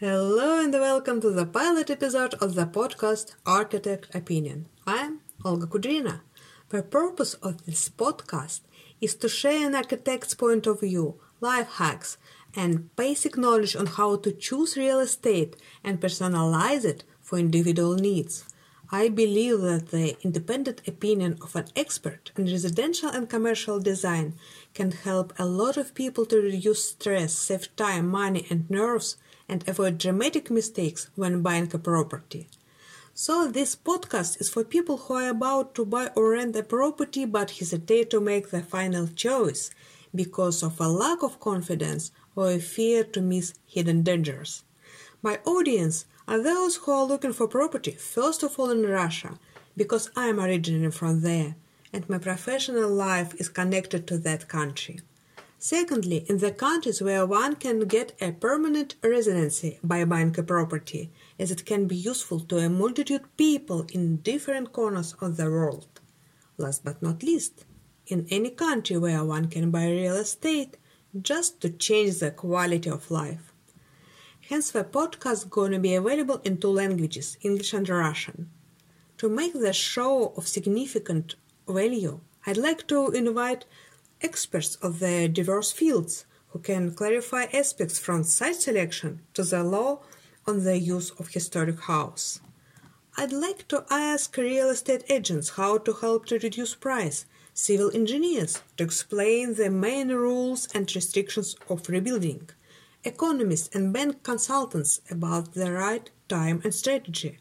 Hello and welcome to the pilot episode of the podcast Architect Opinion. I'm Olga Kudrina. The purpose of this podcast is to share an architect's point of view, life hacks, and basic knowledge on how to choose real estate and personalize it for individual needs. I believe that the independent opinion of an expert in residential and commercial design can help a lot of people to reduce stress, save time, money, and nerves, and avoid dramatic mistakes when buying a property. So, this podcast is for people who are about to buy or rent a property but hesitate to make the final choice because of a lack of confidence or a fear to miss hidden dangers. My audience are those who are looking for property, first of all in Russia, because I am originally from there and my professional life is connected to that country. Secondly, in the countries where one can get a permanent residency by buying a property, as it can be useful to a multitude of people in different corners of the world. Last but not least, in any country where one can buy real estate just to change the quality of life. Hence, the podcast is going to be available in two languages, English and Russian. To make the show of significant value, I'd like to invite experts of the diverse fields who can clarify aspects from site selection to the law on the use of historic house. I'd like to ask real estate agents how to help to reduce price, civil engineers to explain the main rules and restrictions of rebuilding, economists and bank consultants about the right time and strategy,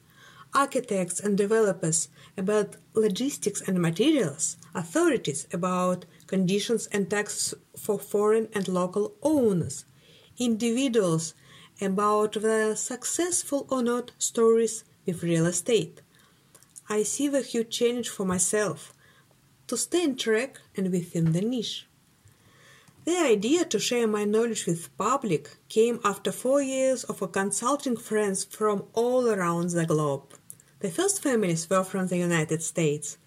architects and developers about logistics and materials, authorities about conditions and taxes for foreign and local owners, individuals about the successful or not stories with real estate. I see the huge change for myself to stay in track and within the niche. The idea to share my knowledge with public came after four years of consulting friends from all around the globe. The first families were from the United States.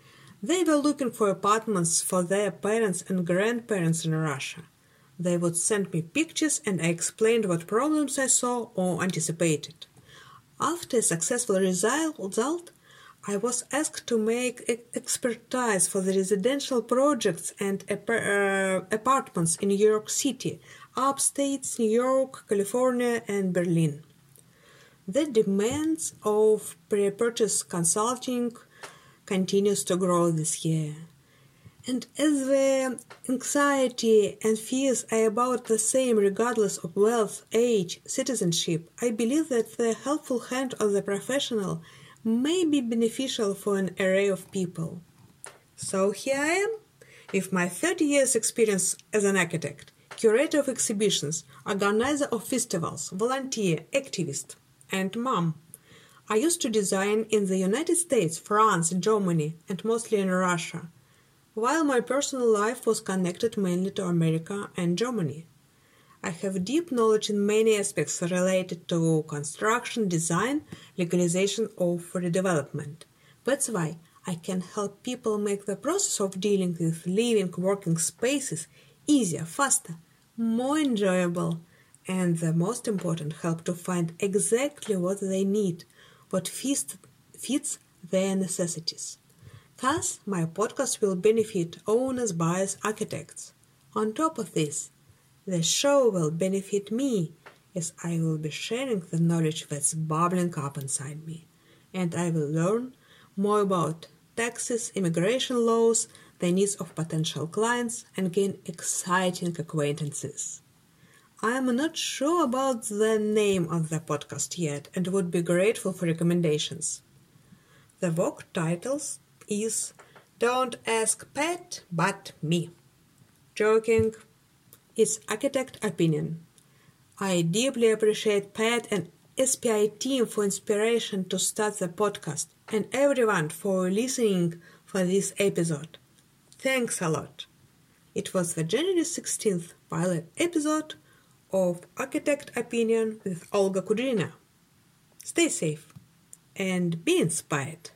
They were looking for apartments for their parents and grandparents in Russia. They would send me pictures and I explained what problems I saw or anticipated. After a successful result, I was asked to make expertise for the residential projects and uh, apartments in New York City, upstate New York, California, and Berlin. The demands of pre-purchase consulting continues to grow this year. And as the anxiety and fears are about the same regardless of wealth, age, citizenship, I believe that the helpful hand of the professional may be beneficial for an array of people. So here I am, with my 30 years experience as an architect, curator of exhibitions, organizer of festivals, volunteer, activist, and mom. I used to design in the United States, France, Germany, and mostly in Russia, while my personal life was connected mainly to America and Germany. I have deep knowledge in many aspects related to construction, design, legalization, or redevelopment. That's why I can help people make the process of dealing with living, working spaces easier, faster, more enjoyable, and the most important, help to find exactly what they need, what fits, fits their necessities. Thus, my podcast will benefit owners, buyers, architects. On top of this, the show will benefit me as I will be sharing the knowledge that's bubbling up inside me, and I will learn more about taxes, immigration laws, the needs of potential clients, and gain exciting acquaintances. I am not sure about the name of the podcast yet and would be grateful for recommendations. The work title is Don't Ask Pat, but Me. Joking, its architect opinion. I deeply appreciate Pat and SPI team for inspiration to start the podcast and everyone for listening for this episode. Thanks a lot. It was the January 16th pilot episode of Architect Opinion with Olga Kudrina. Stay safe and be inspired.